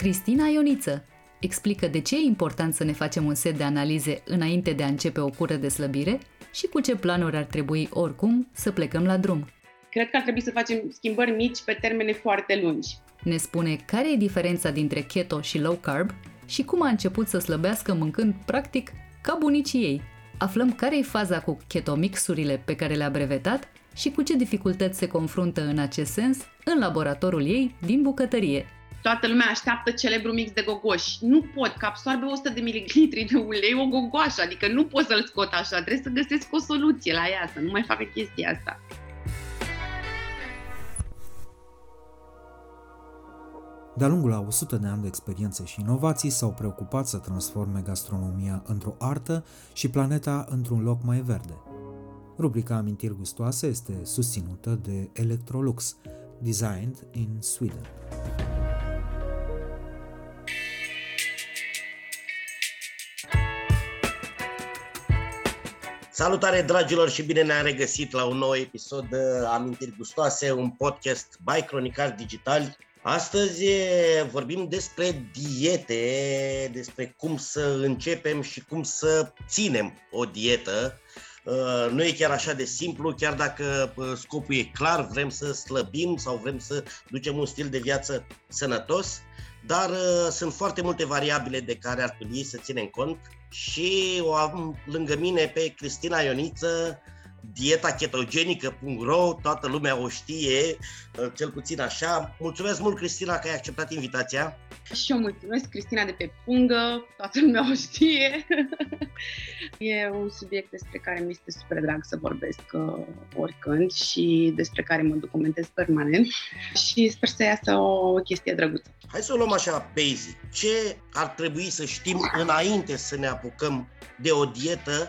Cristina Ioniță explică de ce e important să ne facem un set de analize înainte de a începe o cură de slăbire și cu ce planuri ar trebui oricum să plecăm la drum. Cred că ar trebui să facem schimbări mici pe termene foarte lungi. Ne spune care e diferența dintre keto și low carb și cum a început să slăbească mâncând practic ca bunicii ei. Aflăm care e faza cu ketomixurile pe care le-a brevetat și cu ce dificultăți se confruntă în acest sens în laboratorul ei din bucătărie. Toată lumea așteaptă celebru mix de gogoș. Nu pot, că absorbe 100 de mililitri de ulei o gogoașă, adică nu pot să-l scot așa, trebuie să găsesc o soluție la ea, să nu mai facă chestia asta. De-a lungul a 100 de ani de experiențe și inovații s-au preocupat să transforme gastronomia într-o artă și planeta într-un loc mai verde. Rubrica Amintiri Gustoase este susținută de Electrolux, designed in Sweden. Salutare dragilor și bine ne-am regăsit la un nou episod de Amintiri Gustoase, un podcast by Cronicar Digitali. Astăzi vorbim despre diete, despre cum să începem și cum să ținem o dietă. Nu e chiar așa de simplu, chiar dacă scopul e clar, vrem să slăbim sau vrem să ducem un stil de viață sănătos, dar sunt foarte multe variabile de care ar trebui să ținem cont și o am lângă mine pe Cristina Ioniță, dieta ketogenică.ro, toată lumea o știe, cel puțin așa. Mulțumesc mult, Cristina, că ai acceptat invitația. Și eu mulțumesc, Cristina de pe pungă, toată lumea o știe. e un subiect despre care mi este super drag să vorbesc uh, oricând și despre care mă documentez permanent și sper să iasă o chestie drăguță. Hai să o luăm așa basic. Ce ar trebui să știm înainte să ne apucăm de o dietă,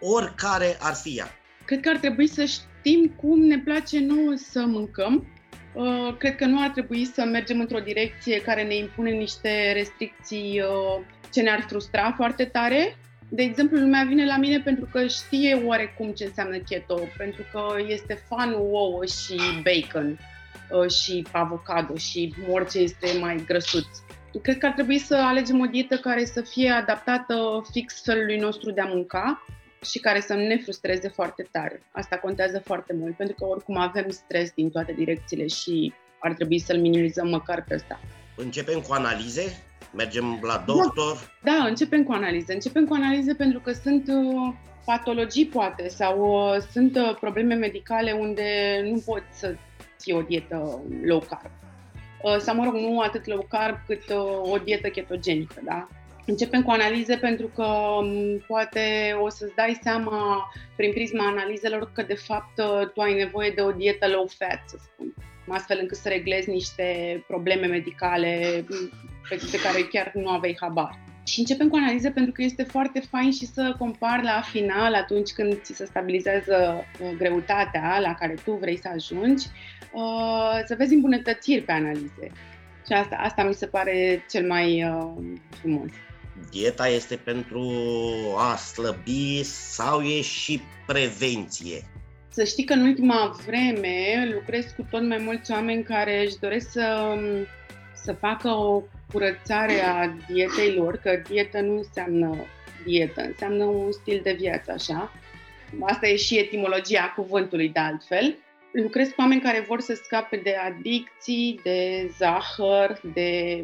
oricare ar fi ea? Cred că ar trebui să știm cum ne place nouă să mâncăm. Uh, cred că nu ar trebui să mergem într-o direcție care ne impune niște restricții uh, ce ne-ar frustra foarte tare. De exemplu, lumea vine la mine pentru că știe oarecum ce înseamnă keto, pentru că este fanul ouă și bacon uh, și avocado și orice este mai grăsuț. Cred că ar trebui să alegem o dietă care să fie adaptată fix felului nostru de a mânca și care să nu ne frustreze foarte tare. Asta contează foarte mult, pentru că oricum avem stres din toate direcțiile și ar trebui să-l minimizăm măcar pe ăsta. Începem cu analize? Mergem la doctor? Da, da începem cu analize. Începem cu analize pentru că sunt uh, patologii, poate, sau uh, sunt uh, probleme medicale unde nu poți să ții o dietă low carb. Uh, sau, mă rog, nu atât low carb cât uh, o dietă ketogenică, da? Începem cu analize pentru că um, poate o să-ți dai seama prin prisma analizelor că de fapt uh, tu ai nevoie de o dietă low fat, să spun, astfel încât să reglezi niște probleme medicale mm, pe, pe care chiar nu aveai habar. Și începem cu analize pentru că este foarte fain și să compari la final, atunci când ți se stabilizează uh, greutatea la care tu vrei să ajungi, uh, să vezi îmbunătățiri pe analize. Și asta, asta mi se pare cel mai frumos dieta este pentru a slăbi sau e și prevenție? Să știi că în ultima vreme lucrez cu tot mai mulți oameni care își doresc să, să facă o curățare a dietei lor, că dietă nu înseamnă dietă, înseamnă un stil de viață, așa. Asta e și etimologia cuvântului de altfel. Lucrez cu oameni care vor să scape de adicții, de zahăr, de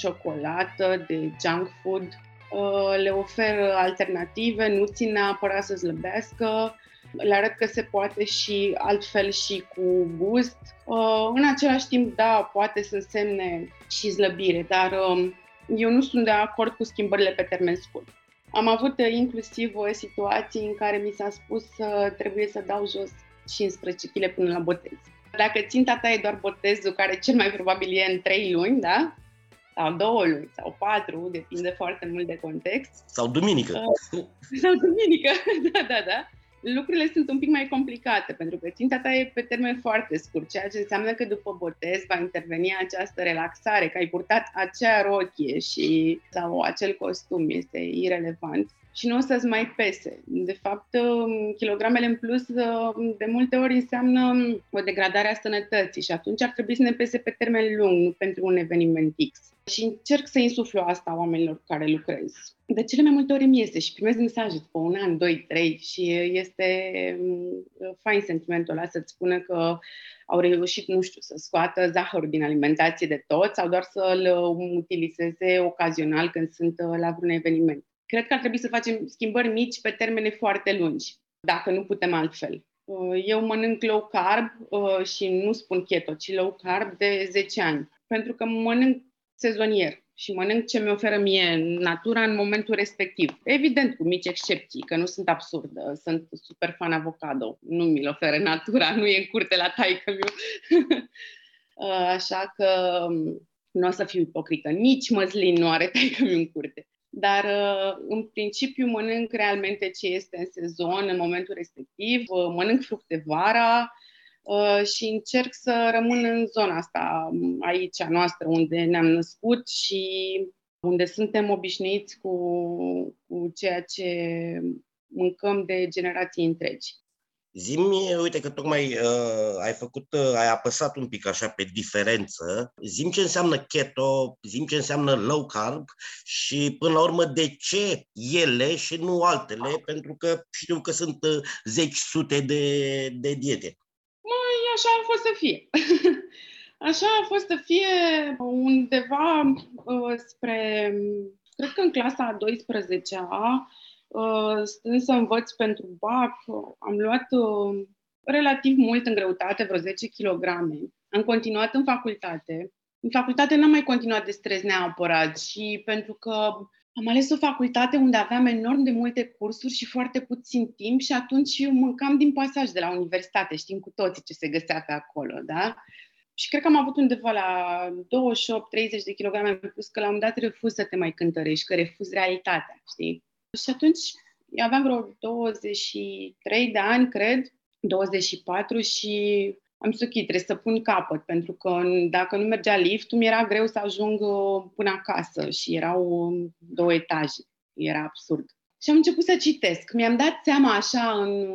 ciocolată, de junk food. Uh, le ofer alternative, nu țin neapărat să slăbească, le arăt că se poate și altfel și cu gust. Uh, în același timp, da, poate să însemne și slăbire, dar um, eu nu sunt de acord cu schimbările pe termen scurt. Am avut inclusiv o situație în care mi s-a spus că trebuie să dau jos 15 kg până la botez. Dacă ținta ta e doar botezul, care cel mai probabil e în 3 luni, da? Sau două luni, sau patru, depinde foarte mult de context. Sau duminică. Uh, sau duminică, da, da, da lucrurile sunt un pic mai complicate, pentru că ținta ta e pe termen foarte scurt, ceea ce înseamnă că după botez va interveni această relaxare, că ai purtat acea rochie și, sau acel costum, este irelevant și nu o să-ți mai pese. De fapt, um, kilogramele în plus um, de multe ori înseamnă o degradare a sănătății și atunci ar trebui să ne pese pe termen lung, nu pentru un eveniment X. Și încerc să insuflu asta oamenilor care lucrez. De cele mai multe ori îmi iese și primez mesaje după un an, doi, trei și este um, fain sentimentul ăla să-ți spună că au reușit, nu știu, să scoată zahărul din alimentație de tot sau doar să-l utilizeze ocazional când sunt uh, la vreun eveniment. Cred că ar trebui să facem schimbări mici pe termene foarte lungi, dacă nu putem altfel. Uh, eu mănânc low carb uh, și nu spun keto, ci low carb de 10 ani, pentru că mănânc sezonier și mănânc ce mi oferă mie natura în momentul respectiv. Evident, cu mici excepții, că nu sunt absurdă. Sunt super fan avocado. Nu mi-l oferă natura, nu e în curte la taică uh, Așa că um, nu o să fiu ipocrită. Nici măslin nu are taică în curte dar uh, în principiu mănânc realmente ce este în sezon în momentul respectiv, uh, mănânc fructe vara uh, și încerc să rămân în zona asta, aici a noastră, unde ne-am născut și unde suntem obișnuiți cu, cu ceea ce mâncăm de generații întregi. Zimi, uite că tocmai uh, ai făcut, uh, ai apăsat un pic așa pe diferență. Zim ce înseamnă keto, zim ce înseamnă low carb și până la urmă de ce ele și nu altele, pentru că știu că sunt uh, zeci sute de, de diete. Mai așa a fost să fie. așa a fost să fie undeva uh, spre, cred că în clasa a 12-a, Uh, stând să învăț pentru BAC, am luat uh, relativ mult în greutate, vreo 10 kg. Am continuat în facultate. În facultate n-am mai continuat de stres neapărat și pentru că am ales o facultate unde aveam enorm de multe cursuri și foarte puțin timp și atunci eu mâncam din pasaj de la universitate, știm cu toții ce se găsea pe acolo, da? Și cred că am avut undeva la 28-30 de kilograme în plus, că la un dat refuz să te mai cântărești, că refuz realitatea, știi? Și atunci eu aveam vreo 23 de ani, cred, 24 și am suchit, trebuie să pun capăt, pentru că dacă nu mergea liftul, mi era greu să ajung uh, până acasă și erau um, două etaje. Era absurd. Și am început să citesc. Mi-am dat seama așa în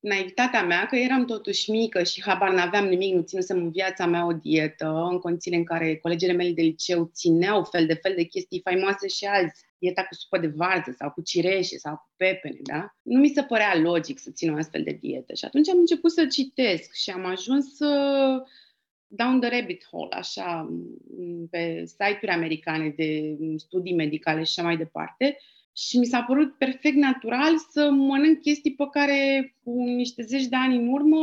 naivitatea mea că eram totuși mică și habar n-aveam nimic, nu ținusem în viața mea o dietă, în condițiile în care colegele mele de liceu țineau fel de fel de chestii faimoase și azi dieta cu supă de varză sau cu cireșe sau cu pepene, da? Nu mi se părea logic să țin o astfel de dietă. Și atunci am început să citesc și am ajuns să down the rabbit hole, așa, pe site-uri americane de studii medicale și așa mai departe. Și mi s-a părut perfect natural să mănânc chestii pe care cu niște zeci de ani în urmă,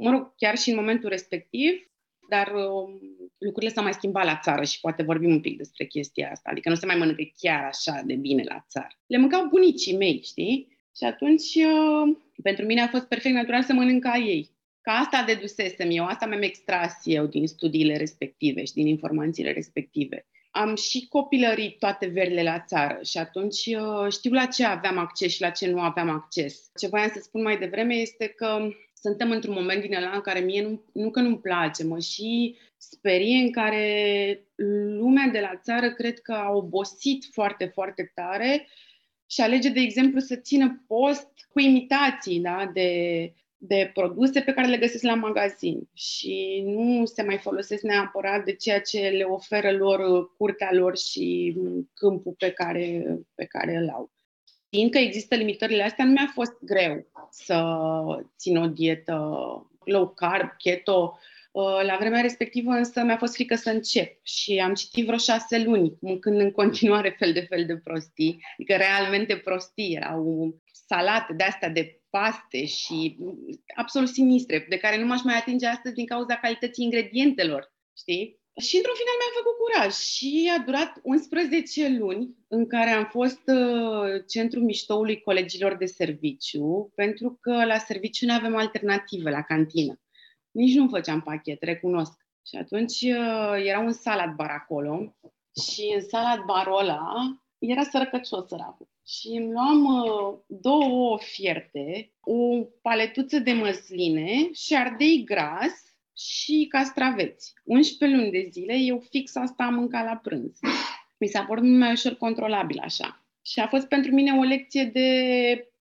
mă rog, chiar și în momentul respectiv, dar um, lucrurile s-au mai schimbat la țară și poate vorbim un pic despre chestia asta. Adică nu se mai mănâncă chiar așa de bine la țară. Le mâncau bunicii mei, știi? Și atunci, uh, pentru mine a fost perfect natural să mănânc ca ei. Ca asta dedusesem eu, asta mi-am extras eu din studiile respective și din informațiile respective. Am și copilărit toate verile la țară și atunci uh, știu la ce aveam acces și la ce nu aveam acces. Ce voiam să spun mai devreme este că suntem într-un moment din ăla în care mie nu, nu că nu-mi place, mă și sperie în care lumea de la țară cred că a obosit foarte, foarte tare și alege, de exemplu, să țină post cu imitații da, de, de produse pe care le găsesc la magazin și nu se mai folosesc neapărat de ceea ce le oferă lor curtea lor și câmpul pe care, pe care îl au. Fiindcă există limitările astea, nu mi-a fost greu să țin o dietă low carb, keto, Uh, la vremea respectivă însă mi-a fost frică să încep și am citit vreo șase luni, mâncând în continuare fel de fel de prostii, adică realmente prostii, erau salate de astea de paste și absolut sinistre, de care nu m-aș mai atinge astăzi din cauza calității ingredientelor, știi? Și într-un final mi-a făcut curaj și a durat 11 luni în care am fost uh, centrul miștoului colegilor de serviciu, pentru că la serviciu nu avem alternative la cantină. Nici nu făceam pachet, recunosc. Și atunci uh, era un salad bar acolo și în salad barul ăla era sărăcăcios săracul. Și îmi luam uh, două fierte, o paletuță de măsline și ardei gras și castraveți. 11 luni de zile, eu fix asta am mâncat la prânz. Mi s-a părut mai ușor controlabil așa. Și a fost pentru mine o lecție de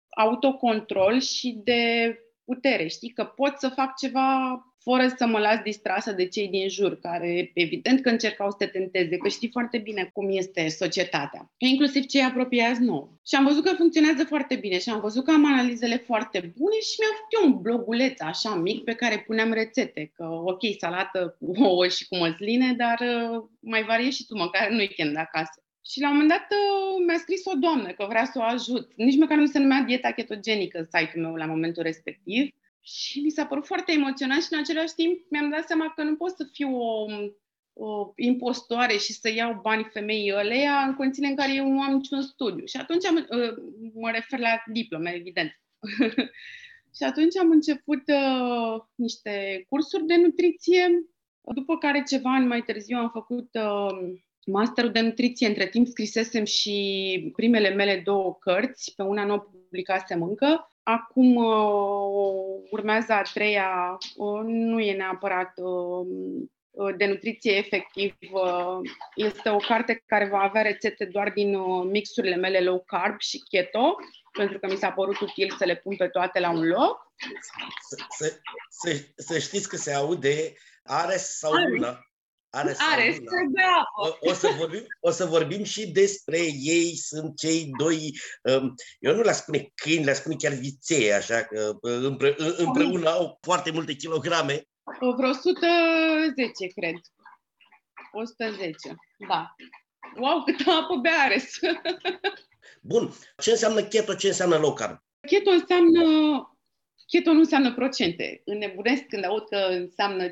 autocontrol și de putere. Știi că pot să fac ceva fără să mă las distrasă de cei din jur, care evident că încercau să te tenteze, că știi foarte bine cum este societatea, inclusiv cei apropiați nou. Și am văzut că funcționează foarte bine și am văzut că am analizele foarte bune și mi-am făcut eu un bloguleț așa mic pe care puneam rețete, că ok, salată cu ouă și cu măsline, dar uh, mai varie și tu măcar în weekend acasă. Și la un moment dat uh, mi-a scris o doamnă că vrea să o ajut. Nici măcar nu se numea dieta ketogenică site-ul meu la momentul respectiv. Și mi s-a părut foarte emoționant și în același timp mi-am dat seama că nu pot să fiu o, o impostoare și să iau banii femeii ăleia în condiții în care eu nu am niciun studiu. Și atunci am, uh, mă refer la diplome, evident. și atunci am început uh, niște cursuri de nutriție, după care ceva ani mai târziu am făcut uh, masterul de nutriție. Între timp scrisesem și primele mele două cărți, pe una nu o publicasem încă, Acum uh, urmează a treia, uh, nu e neapărat uh, de nutriție efectiv. Este o carte care va avea rețete doar din mixurile mele low carb și keto, pentru că mi s-a părut util să le pun pe toate la un loc. Să, să, să, să știți că se aude Ares sau Luna. Are, are de apă. O, o, să vorbim, o să vorbim și despre ei, sunt cei doi, um, eu nu le spune câini, le spune chiar viței, așa, că uh, împre, împreună au foarte multe kilograme. Vreo 110, cred. 110, da. Wow, câtă apă bea are! Bun. Ce înseamnă keto, ce înseamnă low carb? Keto înseamnă Keto nu înseamnă procente. Înnebunesc când aud că înseamnă 5%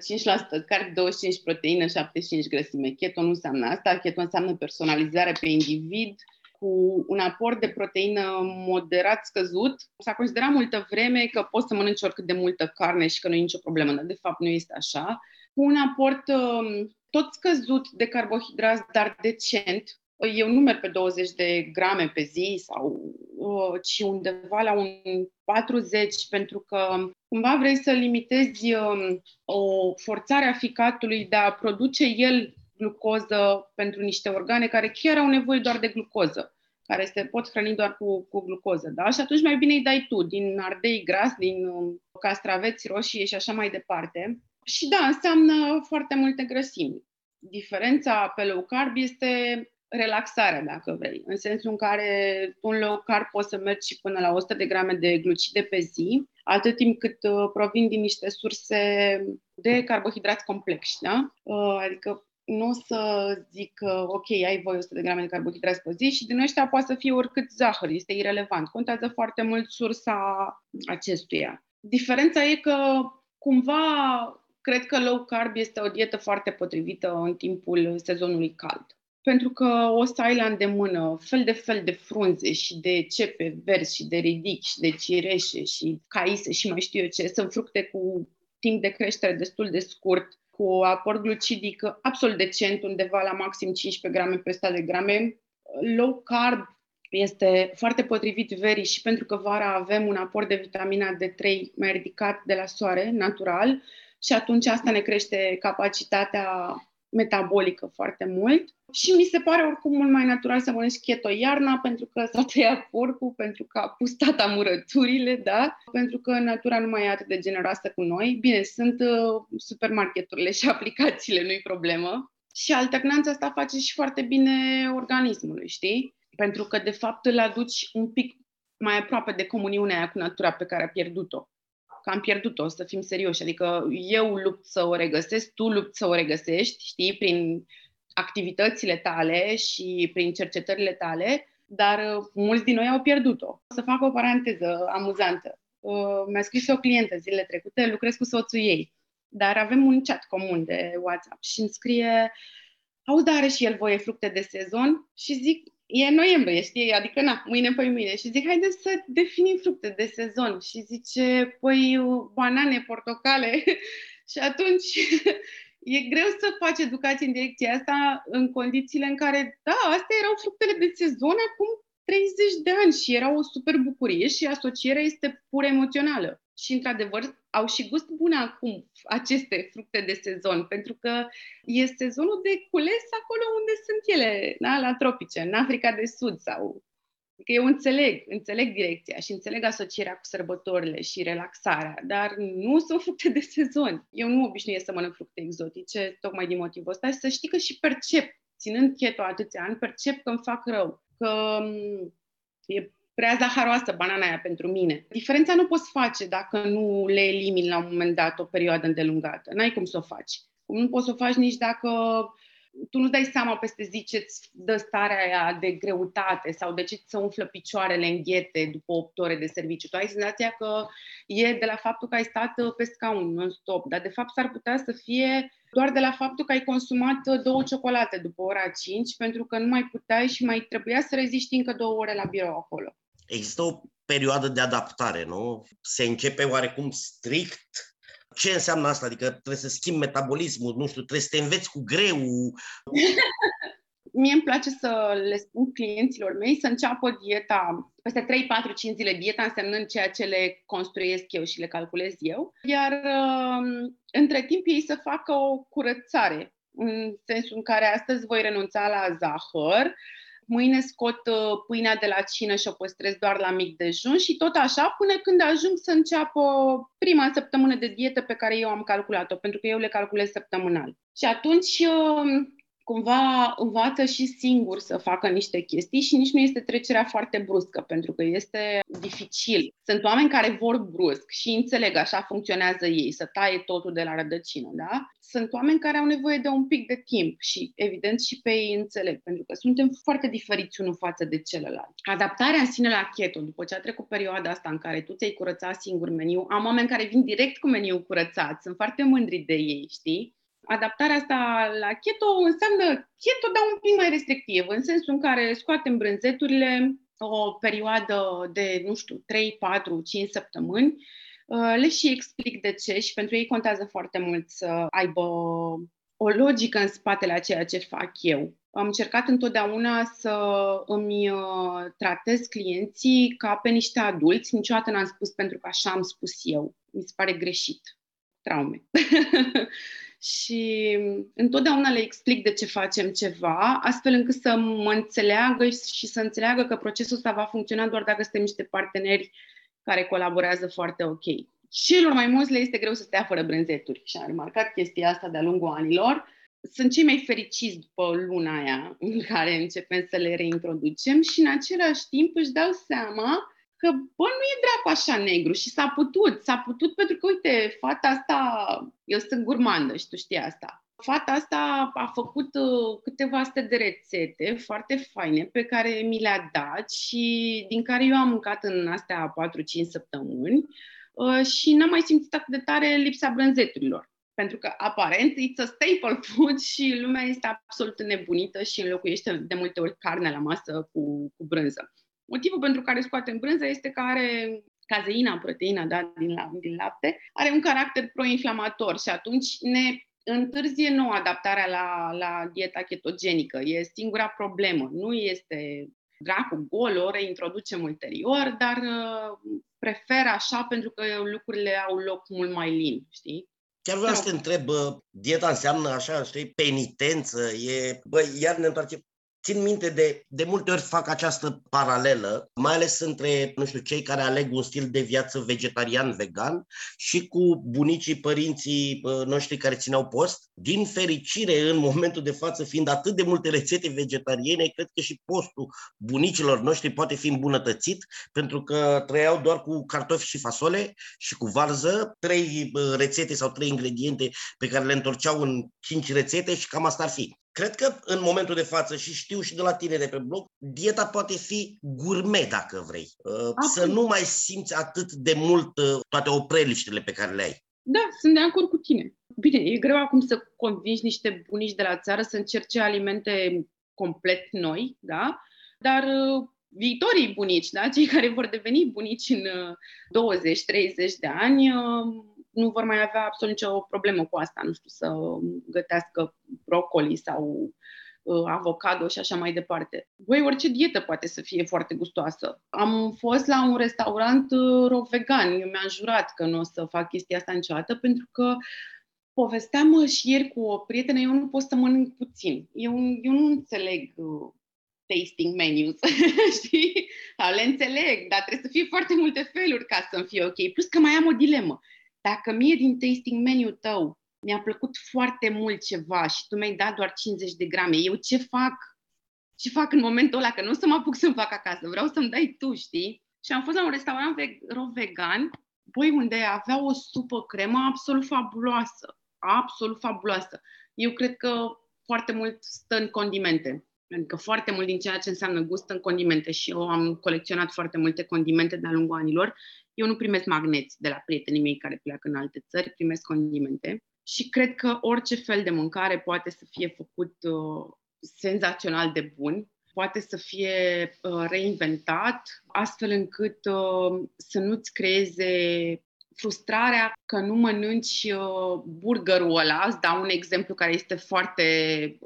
carb, 25 proteină, 75 grăsime. Keto nu înseamnă asta. Keto înseamnă personalizare pe individ, cu un aport de proteină moderat scăzut. S-a considerat multă vreme că poți să mănânci oricât de multă carne și că nu e nicio problemă, dar de fapt nu este așa. Cu un aport um, tot scăzut de carbohidrați, dar decent, eu nu merg pe 20 de grame pe zi sau uh, ci undeva la un 40 pentru că cumva vrei să limitezi um, o forțare a ficatului de a produce el glucoză pentru niște organe care chiar au nevoie doar de glucoză care se pot hrăni doar cu, cu glucoză, da? Și atunci mai bine îi dai tu, din ardei gras, din um, castraveți roșii și așa mai departe. Și da, înseamnă foarte multe grăsimi. Diferența pe low carb este relaxarea, dacă vrei, în sensul în care un low carb poți să mergi și până la 100 de grame de glucide pe zi, atât timp cât uh, provin din niște surse de carbohidrați complexi, da? Uh, adică nu o să zic că, ok, ai voi 100 de grame de carbohidrați pe zi și din ăștia poate să fie oricât zahăr, este irelevant. Contează foarte mult sursa acestuia. Diferența e că cumva cred că low carb este o dietă foarte potrivită în timpul sezonului cald pentru că o să ai la îndemână fel de fel de frunze și de cepe verzi și de ridic și de cireșe și caise și mai știu eu ce. Sunt fructe cu timp de creștere destul de scurt, cu aport glucidic absolut decent, undeva la maxim 15 grame pe 100 de grame. Low carb este foarte potrivit verii și pentru că vara avem un aport de vitamina D3 mai ridicat de la soare, natural, și atunci asta ne crește capacitatea metabolică foarte mult și mi se pare oricum mult mai natural să mănânci keto iarna pentru că s-a tăiat porcul, pentru că a pus tata murăturile, da? Pentru că natura nu mai e atât de generoasă cu noi. Bine, sunt uh, supermarketurile și aplicațiile, nu-i problemă. Și alternanța asta face și foarte bine organismului, știi? Pentru că, de fapt, îl aduci un pic mai aproape de comuniunea aia cu natura pe care a pierdut-o că am pierdut-o, să fim serioși. Adică eu lupt să o regăsesc, tu lupt să o regăsești, știi, prin activitățile tale și prin cercetările tale, dar uh, mulți din noi au pierdut-o. O să fac o paranteză amuzantă. Uh, mi-a scris o clientă zilele trecute, lucrez cu soțul ei, dar avem un chat comun de WhatsApp și îmi scrie auzi, dar are și el voie fructe de sezon? Și zic, e noiembrie, știi? Adică, na, mâine pe mâine. Și zic, haideți să definim fructe de sezon. Și zice, păi, banane, portocale. și atunci e greu să faci educație în direcția asta în condițiile în care, da, astea erau fructele de sezon acum 30 de ani și era o super bucurie și asocierea este pur emoțională. Și, într-adevăr, au și gust bun acum aceste fructe de sezon, pentru că e sezonul de cules acolo unde sunt ele, da? la tropice, în Africa de Sud sau Adică eu înțeleg, înțeleg direcția și înțeleg asocierea cu sărbătorile și relaxarea, dar nu sunt fructe de sezon. Eu nu obișnuiesc să mănânc fructe exotice, tocmai din motivul ăsta, și să știi că și percep, ținând keto atâția ani, percep că îmi fac rău, că mm, e prea zaharoasă banana aia pentru mine. Diferența nu poți face dacă nu le elimini la un moment dat o perioadă îndelungată. N-ai cum să o faci. Cum nu poți să o faci nici dacă tu nu dai seama peste zi ce-ți dă starea aia de greutate sau de ce ți se umflă picioarele în ghete după 8 ore de serviciu. Tu ai senzația că e de la faptul că ai stat pe scaun non-stop, dar de fapt s-ar putea să fie doar de la faptul că ai consumat două ciocolate după ora 5 pentru că nu mai puteai și mai trebuia să reziști încă două ore la birou acolo. Există o perioadă de adaptare, nu? Se începe oarecum strict ce înseamnă asta? Adică trebuie să schimbi metabolismul, nu știu, trebuie să te înveți cu greu. Mie îmi place să le spun clienților mei să înceapă dieta peste 3, 4, 5 zile, dieta însemnând ceea ce le construiesc eu și le calculez eu, iar uh, între timp ei să facă o curățare, în sensul în care astăzi voi renunța la zahăr, mâine scot uh, pâinea de la cină și o păstrez doar la mic dejun și tot așa până când ajung să înceapă prima săptămână de dietă pe care eu am calculat-o, pentru că eu le calculez săptămânal. Și atunci uh, cumva învață și singur să facă niște chestii și nici nu este trecerea foarte bruscă, pentru că este dificil. Sunt oameni care vor brusc și înțeleg, așa funcționează ei, să taie totul de la rădăcină, da? Sunt oameni care au nevoie de un pic de timp și, evident, și pe ei înțeleg, pentru că suntem foarte diferiți unul față de celălalt. Adaptarea în sine la keto, după ce a trecut perioada asta în care tu ți-ai curățat singur meniu, am oameni care vin direct cu meniu curățat, sunt foarte mândri de ei, știi? Adaptarea asta la keto înseamnă keto, dar un pic mai restrictiv, în sensul în care scoatem brânzeturile o perioadă de, nu știu, 3, 4, 5 săptămâni, uh, le și explic de ce și pentru ei contează foarte mult să aibă o logică în spatele a ceea ce fac eu. Am încercat întotdeauna să îmi uh, tratez clienții ca pe niște adulți. Niciodată n-am spus pentru că așa am spus eu. Mi se pare greșit. Traume. și întotdeauna le explic de ce facem ceva, astfel încât să mă înțeleagă și să înțeleagă că procesul ăsta va funcționa doar dacă suntem niște parteneri care colaborează foarte ok. Celor mai mulți le este greu să stea fără brânzeturi și am remarcat chestia asta de-a lungul anilor. Sunt cei mai fericiți după luna aia în care începem să le reintroducem și în același timp își dau seama că, bă, nu e dracu așa negru și s-a putut, s-a putut pentru că, uite, fata asta, eu sunt gurmandă și tu știi asta. Fata asta a făcut uh, câteva sute de rețete foarte faine pe care mi le-a dat și din care eu am mâncat în astea 4-5 săptămâni uh, și n-am mai simțit atât de tare lipsa brânzeturilor. Pentru că, aparent, it's a staple food și lumea este absolut nebunită și înlocuiește de multe ori carne la masă cu, cu brânză. Motivul pentru care scoatem brânza este că are cazeina, proteina da, din, la, din lapte, are un caracter proinflamator și atunci ne întârzie nouă adaptarea la, la dieta ketogenică. E singura problemă. Nu este dracu gol, o reintroducem ulterior, dar uh, prefer așa pentru că lucrurile au loc mult mai lin, știi? Chiar vreau să te întreb, dieta înseamnă așa, știi, penitență, e, bă, iar ne întoarce țin minte de, de multe ori fac această paralelă, mai ales între, nu știu, cei care aleg un stil de viață vegetarian-vegan și cu bunicii, părinții noștri care țineau post. Din fericire, în momentul de față, fiind atât de multe rețete vegetariene, cred că și postul bunicilor noștri poate fi îmbunătățit, pentru că trăiau doar cu cartofi și fasole și cu varză, trei rețete sau trei ingrediente pe care le întorceau în cinci rețete și cam asta ar fi. Cred că în momentul de față, și știu și de la tine de pe blog, dieta poate fi gourmet, dacă vrei. Uh, Absolut. Să nu mai simți atât de mult uh, toate opreliștele pe care le ai. Da, sunt de acord cu tine. Bine, e greu acum să convingi niște bunici de la țară să încerce alimente complet noi, da? Dar uh, viitorii bunici, da? cei care vor deveni bunici în 20-30 de ani, nu vor mai avea absolut nicio problemă cu asta, nu știu, să gătească brocoli sau uh, avocado și așa mai departe. Voi orice dietă poate să fie foarte gustoasă. Am fost la un restaurant uh, ro vegan, eu mi-am jurat că nu o să fac chestia asta niciodată, pentru că povesteam uh, și ieri cu o prietenă, eu nu pot să mănânc puțin. Eu, eu nu înțeleg uh, tasting menus, știi? Le înțeleg, dar trebuie să fie foarte multe feluri ca să-mi fie ok. Plus că mai am o dilemă. Dacă mie din tasting menu tău mi-a plăcut foarte mult ceva și tu mi-ai dat doar 50 de grame, eu ce fac? Ce fac în momentul ăla? Că nu o să mă apuc să-mi fac acasă, vreau să-mi dai tu, știi? Și am fost la un restaurant vegan, băi, unde avea o supă cremă absolut fabuloasă, absolut fabuloasă. Eu cred că foarte mult stă în condimente. Adică foarte mult din ceea ce înseamnă gust în condimente și eu am colecționat foarte multe condimente de-a lungul anilor eu nu primesc magneți de la prietenii mei care pleacă în alte țări, primesc condimente. Și cred că orice fel de mâncare poate să fie făcut uh, senzațional de bun, poate să fie uh, reinventat, astfel încât uh, să nu-ți creeze frustrarea că nu mănânci uh, burgerul ăla. Îți dau un exemplu care este foarte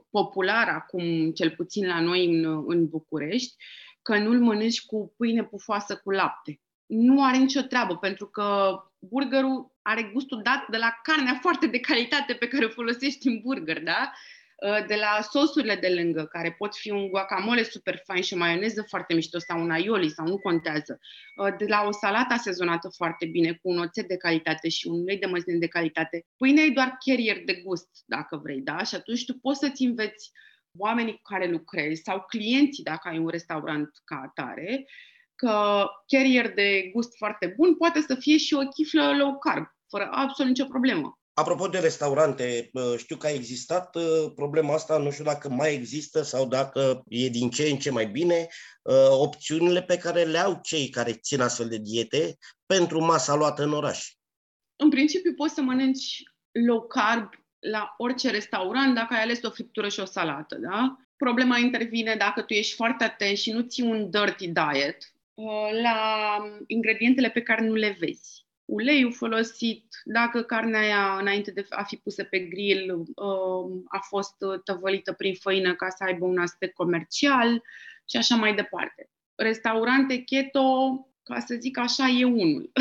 popular acum, cel puțin la noi în, în București, că nu-l mănânci cu pâine pufoasă cu lapte nu are nicio treabă, pentru că burgerul are gustul dat de la carnea foarte de calitate pe care o folosești în burger, da? Uh, de la sosurile de lângă, care pot fi un guacamole super fain și o maioneză foarte mișto sau un aioli sau nu contează. Uh, de la o salată sezonată foarte bine cu un oțet de calitate și un ulei de măsline de calitate. Pâinea e doar carrier de gust, dacă vrei, da? Și atunci tu poți să-ți înveți oamenii cu care lucrezi sau clienții, dacă ai un restaurant ca atare, că carrier de gust foarte bun poate să fie și o chiflă low carb, fără absolut nicio problemă. Apropo de restaurante, știu că a existat problema asta, nu știu dacă mai există sau dacă e din ce în ce mai bine, opțiunile pe care le au cei care țin astfel de diete pentru masa luată în oraș. În principiu poți să mănânci low carb la orice restaurant dacă ai ales o friptură și o salată, da? Problema intervine dacă tu ești foarte atent și nu ții un dirty diet, Uh, la ingredientele pe care nu le vezi. Uleiul folosit, dacă carnea aia, înainte de a fi pusă pe grill, uh, a fost tăvălită prin făină ca să aibă un aspect comercial și așa mai departe. Restaurante keto, ca să zic așa, e unul.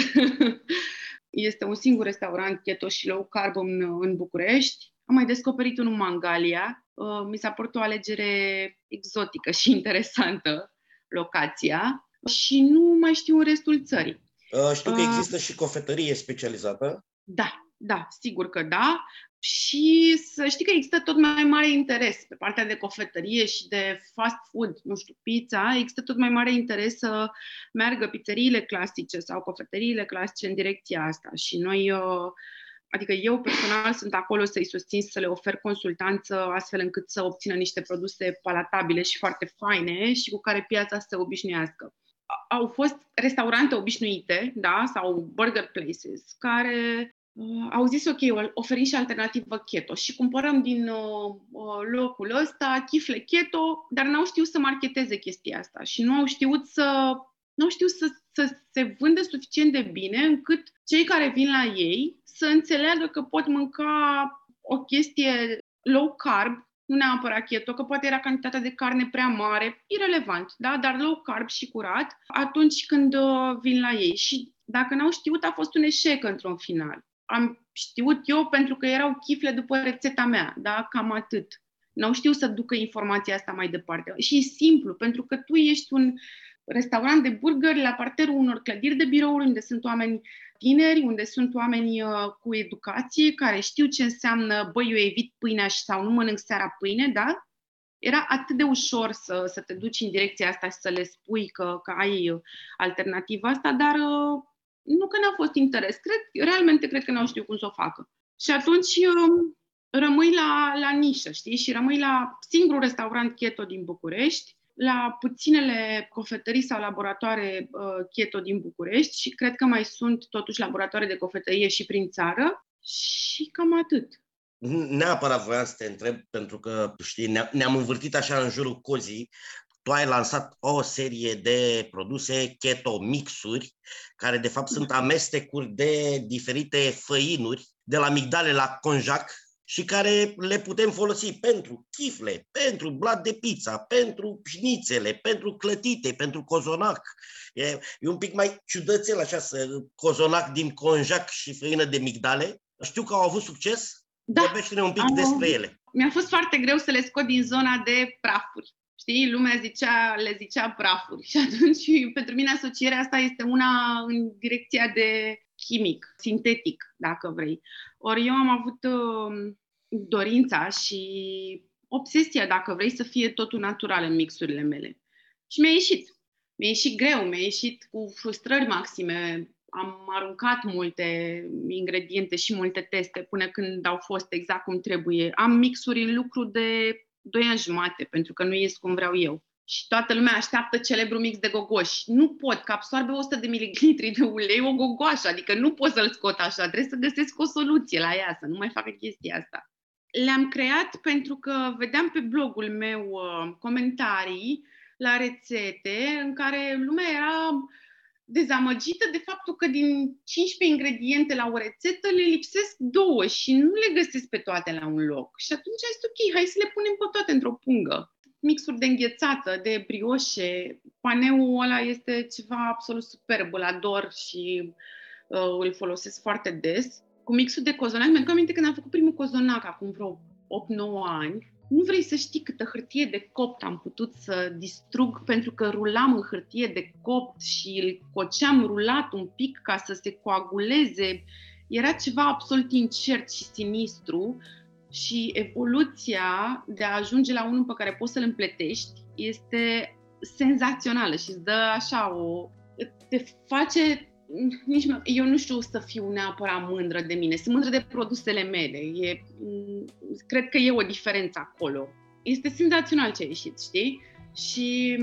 este un singur restaurant keto și low carb în, în București. Am mai descoperit unul în Mangalia. Uh, mi s-a părut o alegere exotică și interesantă locația și nu mai știu în restul țării. Uh, știu că uh, există și cofetărie specializată. Da, da, sigur că da. Și să știi că există tot mai mare interes pe partea de cofetărie și de fast food, nu știu, pizza, există tot mai mare interes să meargă pizzeriile clasice sau cofetăriile clasice în direcția asta. Și noi, uh, adică eu personal sunt acolo să-i susțin, să le ofer consultanță astfel încât să obțină niște produse palatabile și foarte faine și cu care piața să se obișnuiască au fost restaurante obișnuite, da, sau burger places, care uh, au zis, ok, oferim și alternativă keto și cumpărăm din uh, uh, locul ăsta chifle keto, dar n-au știut să marketeze chestia asta și nu au știut să nu știu să, să se vândă suficient de bine încât cei care vin la ei să înțeleagă că pot mânca o chestie low carb nu neapărat keto, că poate era cantitatea de carne prea mare, irelevant, da? dar low carb și curat, atunci când uh, vin la ei. Și dacă n-au știut, a fost un eșec într-un final. Am știut eu pentru că erau chifle după rețeta mea, da? cam atât. N-au știut să ducă informația asta mai departe. Și e simplu, pentru că tu ești un restaurant de burgeri la parterul unor clădiri de birouri unde sunt oameni tineri, unde sunt oameni uh, cu educație, care știu ce înseamnă, băi, eu evit pâinea și sau nu mănânc seara pâine, da? Era atât de ușor să, să te duci în direcția asta și să le spui că, că ai alternativa asta, dar uh, nu că n-a fost interes. Cred, realmente cred că n-au știut cum să o facă. Și atunci um, rămâi la, la nișă, știi? Și rămâi la singurul restaurant keto din București, la puținele cofetării sau laboratoare uh, keto din București și cred că mai sunt totuși laboratoare de cofetărie și prin țară și cam atât. Neapărat voiam să te întreb, pentru că știi, ne-am învârtit așa în jurul cozii. Tu ai lansat o serie de produse keto mixuri, care de fapt sunt amestecuri de diferite făinuri, de la migdale la conjac, și care le putem folosi pentru chifle, pentru blat de pizza, pentru șnițele, pentru clătite, pentru cozonac. E, e un pic mai ciudățel așa, să, cozonac din conjac și făină de migdale. Știu că au avut succes. Da. Vorbește-ne un pic am, despre ele. Mi-a fost foarte greu să le scot din zona de prafuri. Știi, lumea zicea, le zicea prafuri și atunci pentru mine asocierea asta este una în direcția de chimic, sintetic, dacă vrei. Ori eu am avut uh, dorința și obsesia, dacă vrei, să fie totul natural în mixurile mele. Și mi-a ieșit. Mi-a ieșit greu, mi-a ieșit cu frustrări maxime. Am aruncat multe ingrediente și multe teste până când au fost exact cum trebuie. Am mixuri în lucru de 2 ani jumate, pentru că nu ies cum vreau eu. Și toată lumea așteaptă celebru mix de gogoși. Nu pot, că absorbe 100 de mililitri de ulei o gogoașă, adică nu pot să-l scot așa, trebuie să găsesc o soluție la ea, să nu mai facă chestia asta le-am creat pentru că vedeam pe blogul meu uh, comentarii la rețete în care lumea era dezamăgită de faptul că din 15 ingrediente la o rețetă le lipsesc două și nu le găsesc pe toate la un loc. Și atunci ai zis, ok, hai să le punem pe toate într-o pungă. Mixuri de înghețată, de brioșe, paneul ăla este ceva absolut superb, îl ador și uh, îl folosesc foarte des cu mixul de cozonac, mi-am aminte când am făcut primul cozonac acum vreo 8-9 ani, nu vrei să știi câtă hârtie de copt am putut să distrug pentru că rulam în hârtie de copt și îl coceam rulat un pic ca să se coaguleze. Era ceva absolut incert și sinistru și evoluția de a ajunge la unul pe care poți să-l împletești este senzațională și îți dă așa o... te face nici eu nu știu să fiu neapărat mândră de mine. Sunt mândră de produsele mele. E, cred că e o diferență acolo. Este senzațional ce a ieșit, știi? Și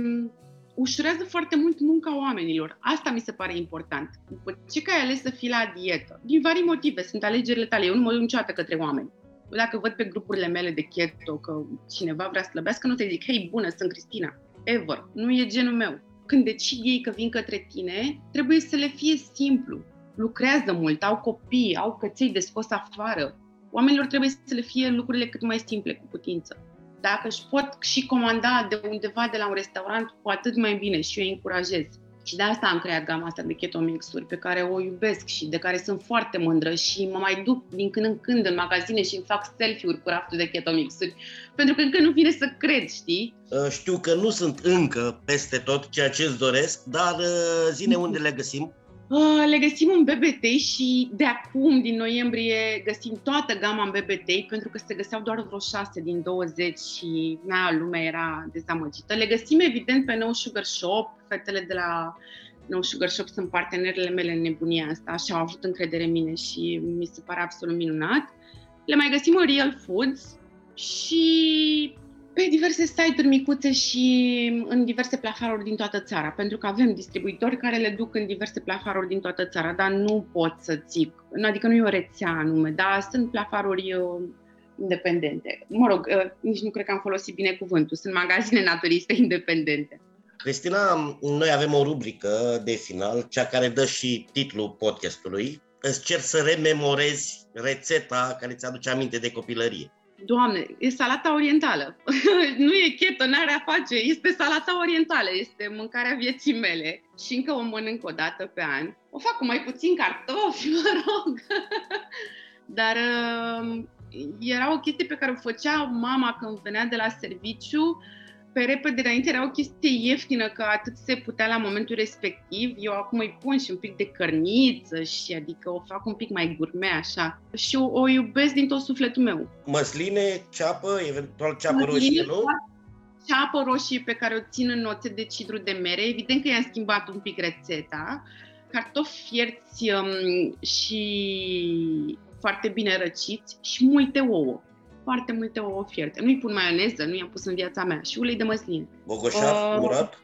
ușurează foarte mult munca oamenilor. Asta mi se pare important. După ce că ai ales să fii la dietă, din vari motive, sunt alegerile tale. Eu nu mă duc niciodată către oameni. Dacă văd pe grupurile mele de keto că cineva vrea să slăbească, nu te zic, hei, bună, sunt Cristina. Ever. Nu e genul meu când decid ei că vin către tine, trebuie să le fie simplu. Lucrează mult, au copii, au căței de scos afară. Oamenilor trebuie să le fie lucrurile cât mai simple cu putință. Dacă își pot și comanda de undeva de la un restaurant, cu atât mai bine și eu îi încurajez. Și de asta am creat gama asta de keto mixuri, pe care o iubesc și de care sunt foarte mândră și mă mai duc din când în când în magazine și îmi fac selfie-uri cu raftul de keto mixuri, pentru că încă nu vine să cred, știi? Uh, știu că nu sunt încă peste tot ceea ce îți doresc, dar uh, zine unde le găsim. Uh, le găsim în BBT și de acum, din noiembrie, găsim toată gama în BBT, pentru că se găseau doar vreo 6 din 20 și na, lumea era dezamăgită. Le găsim, evident, pe No Sugar Shop, fetele de la No Sugar Shop sunt partenerele mele în nebunia asta și au avut încredere în mine și mi se pare absolut minunat. Le mai găsim în Real Foods și pe diverse site-uri micuțe și în diverse plafaruri din toată țara, pentru că avem distribuitori care le duc în diverse plafaruri din toată țara, dar nu pot să zic, adică nu e o rețea anume, dar sunt plafaruri uh, independente. Mă rog, uh, nici nu cred că am folosit bine cuvântul, sunt magazine naturiste independente. Cristina, noi avem o rubrică de final, cea care dă și titlul podcastului. Îți cer să rememorezi rețeta care ți aduce aminte de copilărie. Doamne, e salata orientală. nu e chetă, n-are a face. Este salata orientală, este mâncarea vieții mele. Și încă o mănânc o dată pe an. O fac cu mai puțin cartofi, mă rog. Dar uh, era o chestie pe care o făcea mama când venea de la serviciu, pe repede înainte era o chestie ieftină, că atât se putea la momentul respectiv. Eu acum îi pun și un pic de cărniță și adică o fac un pic mai gurme așa. Și o, o iubesc din tot sufletul meu. Măsline, ceapă, eventual ceapă roșie, nu? Ceapă roșie pe care o țin în oțet de cidru de mere. Evident că i-am schimbat un pic rețeta. Cartofi fierți um, și foarte bine răciți și multe ouă foarte multe ouă fierte. Nu-i pun maioneză, nu i-am pus în viața mea. Și ulei de măsline. Bogoșaf, uh, murat?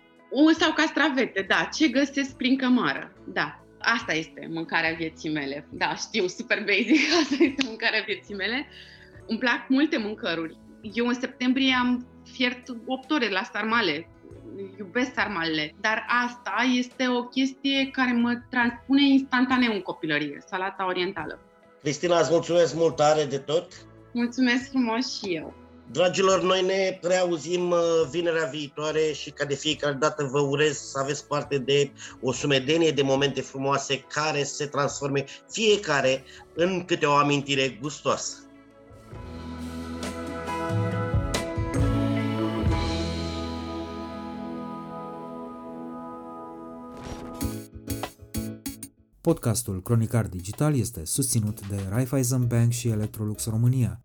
Sau castravete, da. Ce găsesc prin cămară, da. Asta este mâncarea vieții mele. Da, știu, super basic, asta este mâncarea vieții mele. Îmi plac multe mâncăruri. Eu în septembrie am fiert 8 ore la sarmale, iubesc sarmalele, dar asta este o chestie care mă transpune instantaneu în copilărie, salata orientală. Cristina, îți mulțumesc mult tare de tot. Mulțumesc frumos și eu! Dragilor, noi ne reauzim uh, vinerea viitoare și ca de fiecare dată vă urez să aveți parte de o sumedenie de momente frumoase care se transforme fiecare în câte o amintire gustoasă. Podcastul Cronicar Digital este susținut de Raiffeisen Bank și Electrolux România.